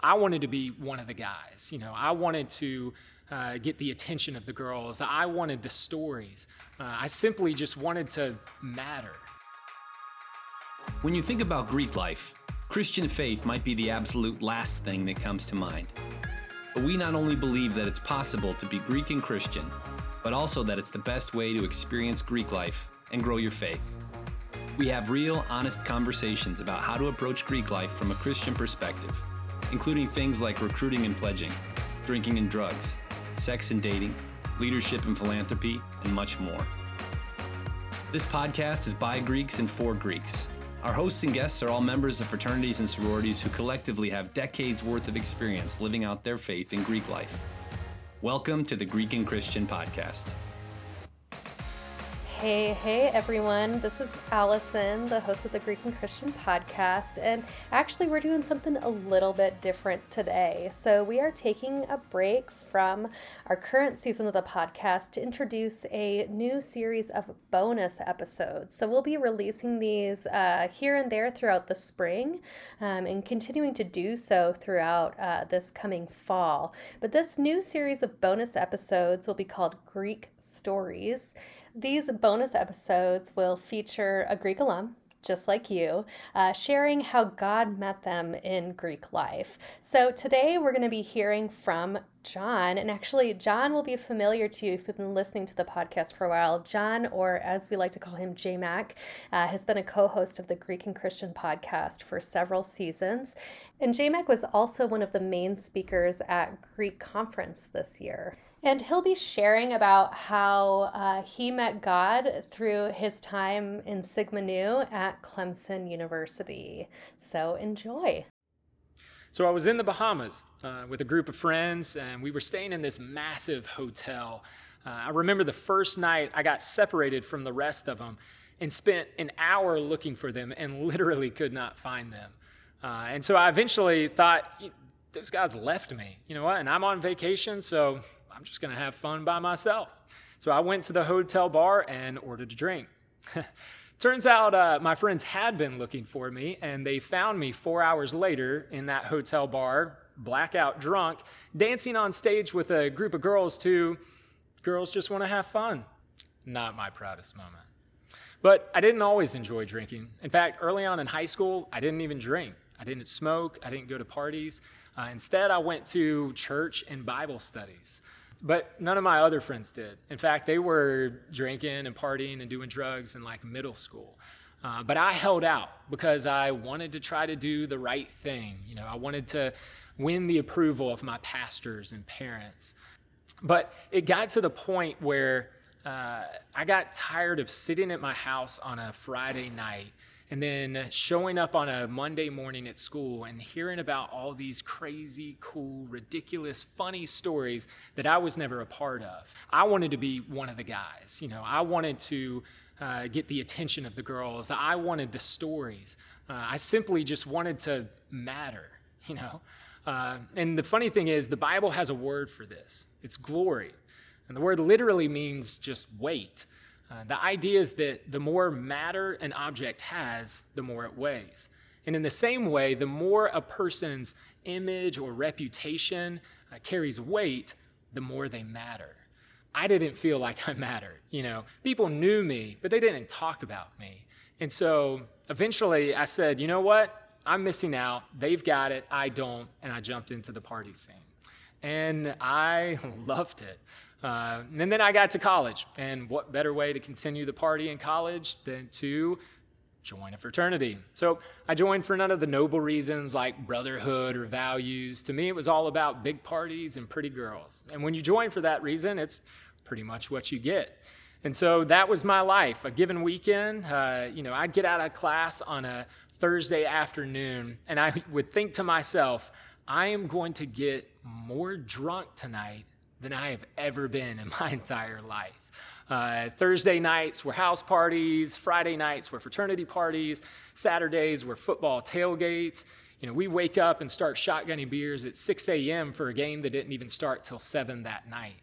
I wanted to be one of the guys. You know, I wanted to uh, get the attention of the girls. I wanted the stories. Uh, I simply just wanted to matter. When you think about Greek life, Christian faith might be the absolute last thing that comes to mind. But we not only believe that it's possible to be Greek and Christian, but also that it's the best way to experience Greek life and grow your faith. We have real, honest conversations about how to approach Greek life from a Christian perspective, including things like recruiting and pledging, drinking and drugs, sex and dating, leadership and philanthropy, and much more. This podcast is by Greeks and for Greeks our hosts and guests are all members of fraternities and sororities who collectively have decades worth of experience living out their faith in Greek life. Welcome to the Greek and Christian Podcast. Hey, hey everyone. This is Allison, the host of the Greek and Christian podcast. And actually, we're doing something a little bit different today. So, we are taking a break from our current season of the podcast to introduce a new series of bonus episodes. So, we'll be releasing these uh, here and there throughout the spring um, and continuing to do so throughout uh, this coming fall. But this new series of bonus episodes will be called Greek Stories. These bonus episodes will feature a Greek alum, just like you, uh, sharing how God met them in Greek life. So today we're going to be hearing from John, and actually, John will be familiar to you if you've been listening to the podcast for a while. John, or as we like to call him, JMac, uh, has been a co host of the Greek and Christian podcast for several seasons. And JMac was also one of the main speakers at Greek Conference this year. And he'll be sharing about how uh, he met God through his time in Sigma Nu at Clemson University. So enjoy. So I was in the Bahamas uh, with a group of friends, and we were staying in this massive hotel. Uh, I remember the first night I got separated from the rest of them and spent an hour looking for them and literally could not find them. Uh, and so I eventually thought, those guys left me. You know what? And I'm on vacation, so I'm just going to have fun by myself. So I went to the hotel bar and ordered a drink. Turns out uh, my friends had been looking for me, and they found me four hours later in that hotel bar, blackout drunk, dancing on stage with a group of girls to Girls Just Want to Have Fun. Not my proudest moment. But I didn't always enjoy drinking. In fact, early on in high school, I didn't even drink. I didn't smoke. I didn't go to parties. Uh, instead, I went to church and Bible studies. But none of my other friends did. In fact, they were drinking and partying and doing drugs in like middle school. Uh, but I held out because I wanted to try to do the right thing. You know, I wanted to win the approval of my pastors and parents. But it got to the point where uh, I got tired of sitting at my house on a Friday night and then showing up on a Monday morning at school and hearing about all these crazy, cool, ridiculous, funny stories that I was never a part of. I wanted to be one of the guys. You know, I wanted to uh, get the attention of the girls. I wanted the stories. Uh, I simply just wanted to matter, you know. Uh, and the funny thing is, the Bible has a word for this it's glory. And the word literally means just weight. Uh, the idea is that the more matter an object has, the more it weighs. And in the same way, the more a person's image or reputation uh, carries weight, the more they matter. I didn't feel like I mattered. You know, people knew me, but they didn't talk about me. And so eventually I said, you know what? I'm missing out. They've got it. I don't. And I jumped into the party scene. And I loved it. Uh, and then I got to college, and what better way to continue the party in college than to join a fraternity? So I joined for none of the noble reasons like brotherhood or values. To me, it was all about big parties and pretty girls. And when you join for that reason, it's pretty much what you get. And so that was my life. A given weekend, uh, you know, I'd get out of class on a Thursday afternoon, and I would think to myself, I am going to get more drunk tonight than I have ever been in my entire life. Uh, Thursday nights were house parties, Friday nights were fraternity parties, Saturdays were football tailgates. You know, we wake up and start shotgunning beers at 6 a.m. for a game that didn't even start till 7 that night.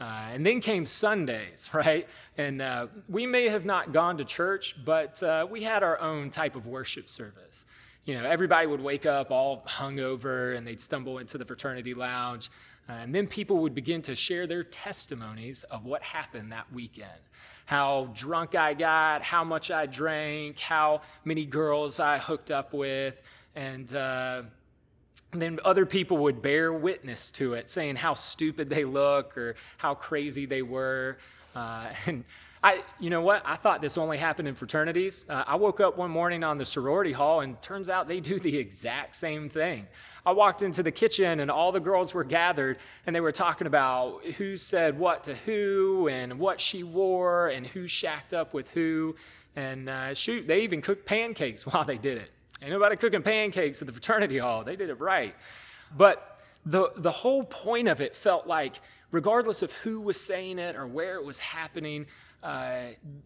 Uh, and then came Sundays, right? And uh, we may have not gone to church, but uh, we had our own type of worship service. You know, everybody would wake up all hungover and they'd stumble into the fraternity lounge. Uh, and then people would begin to share their testimonies of what happened that weekend how drunk I got, how much I drank, how many girls I hooked up with. And, uh, and then other people would bear witness to it, saying how stupid they look or how crazy they were. Uh, and I, you know what? I thought this only happened in fraternities. Uh, I woke up one morning on the sorority hall, and turns out they do the exact same thing. I walked into the kitchen, and all the girls were gathered, and they were talking about who said what to who, and what she wore, and who shacked up with who. And uh, shoot, they even cooked pancakes while they did it. Ain't nobody cooking pancakes at the fraternity hall. They did it right. But the, the whole point of it felt like, regardless of who was saying it or where it was happening, uh,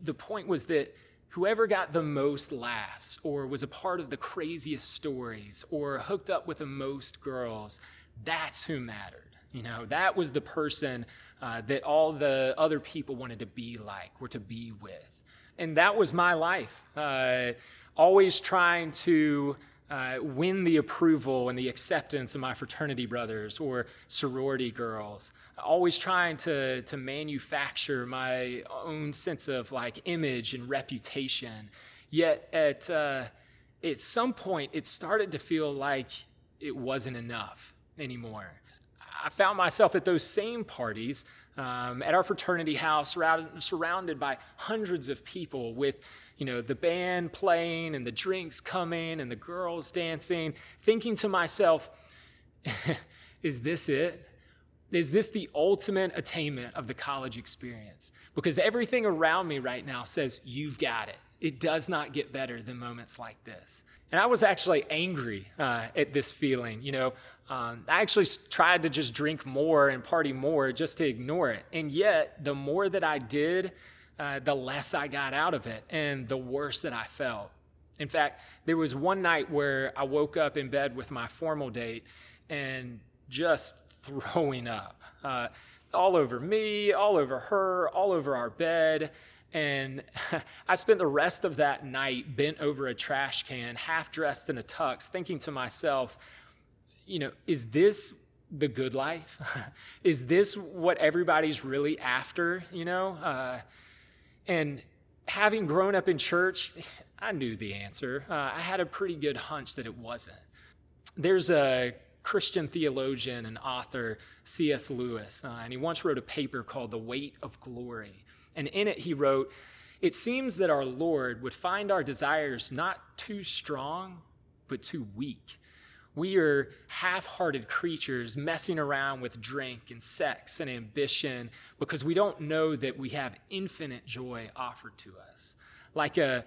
the point was that whoever got the most laughs or was a part of the craziest stories or hooked up with the most girls, that's who mattered. You know, that was the person uh, that all the other people wanted to be like or to be with. And that was my life. Uh, always trying to uh, win the approval and the acceptance of my fraternity brothers or sorority girls. Always trying to, to manufacture my own sense of like image and reputation. Yet at, uh, at some point, it started to feel like it wasn't enough anymore. I found myself at those same parties um, at our fraternity house, surrounded, by hundreds of people with, you know, the band playing and the drinks coming and the girls dancing, thinking to myself, is this it? Is this the ultimate attainment of the college experience? Because everything around me right now says, you've got it. It does not get better than moments like this. And I was actually angry uh, at this feeling. You know, um, I actually tried to just drink more and party more just to ignore it. And yet, the more that I did, uh, the less I got out of it and the worse that I felt. In fact, there was one night where I woke up in bed with my formal date and just throwing up uh, all over me, all over her, all over our bed. And I spent the rest of that night bent over a trash can, half dressed in a tux, thinking to myself, you know, is this the good life? is this what everybody's really after, you know? Uh, and having grown up in church, I knew the answer. Uh, I had a pretty good hunch that it wasn't. There's a Christian theologian and author, C.S. Lewis, uh, and he once wrote a paper called The Weight of Glory. And in it, he wrote, It seems that our Lord would find our desires not too strong, but too weak. We are half hearted creatures messing around with drink and sex and ambition because we don't know that we have infinite joy offered to us. Like a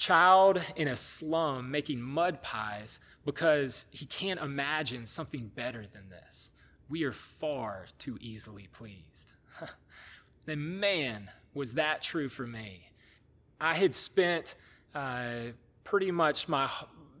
child in a slum making mud pies because he can't imagine something better than this. We are far too easily pleased. and man, was that true for me. I had spent uh, pretty much my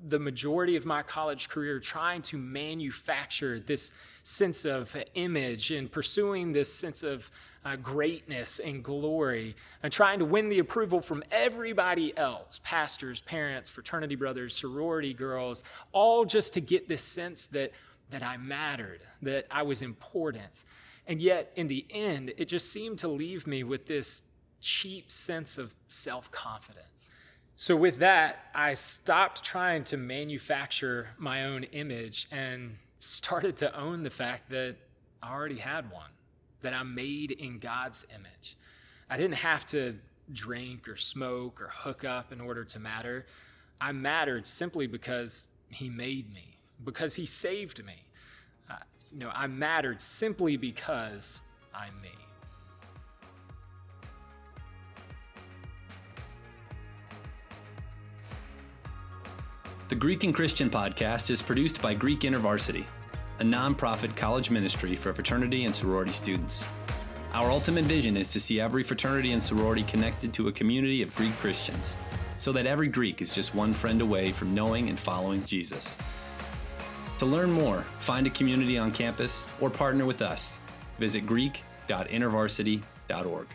the majority of my college career trying to manufacture this sense of image and pursuing this sense of uh, greatness and glory and trying to win the approval from everybody else pastors, parents, fraternity brothers, sorority girls all just to get this sense that, that I mattered, that I was important. And yet, in the end, it just seemed to leave me with this cheap sense of self confidence. So, with that, I stopped trying to manufacture my own image and started to own the fact that I already had one, that I'm made in God's image. I didn't have to drink or smoke or hook up in order to matter. I mattered simply because He made me, because He saved me uh, you know, I mattered simply because I'm me. The Greek and Christian podcast is produced by Greek InterVarsity, a nonprofit college ministry for fraternity and sorority students. Our ultimate vision is to see every fraternity and sorority connected to a community of Greek Christians, so that every Greek is just one friend away from knowing and following Jesus. To learn more, find a community on campus, or partner with us, visit greek.intervarsity.org.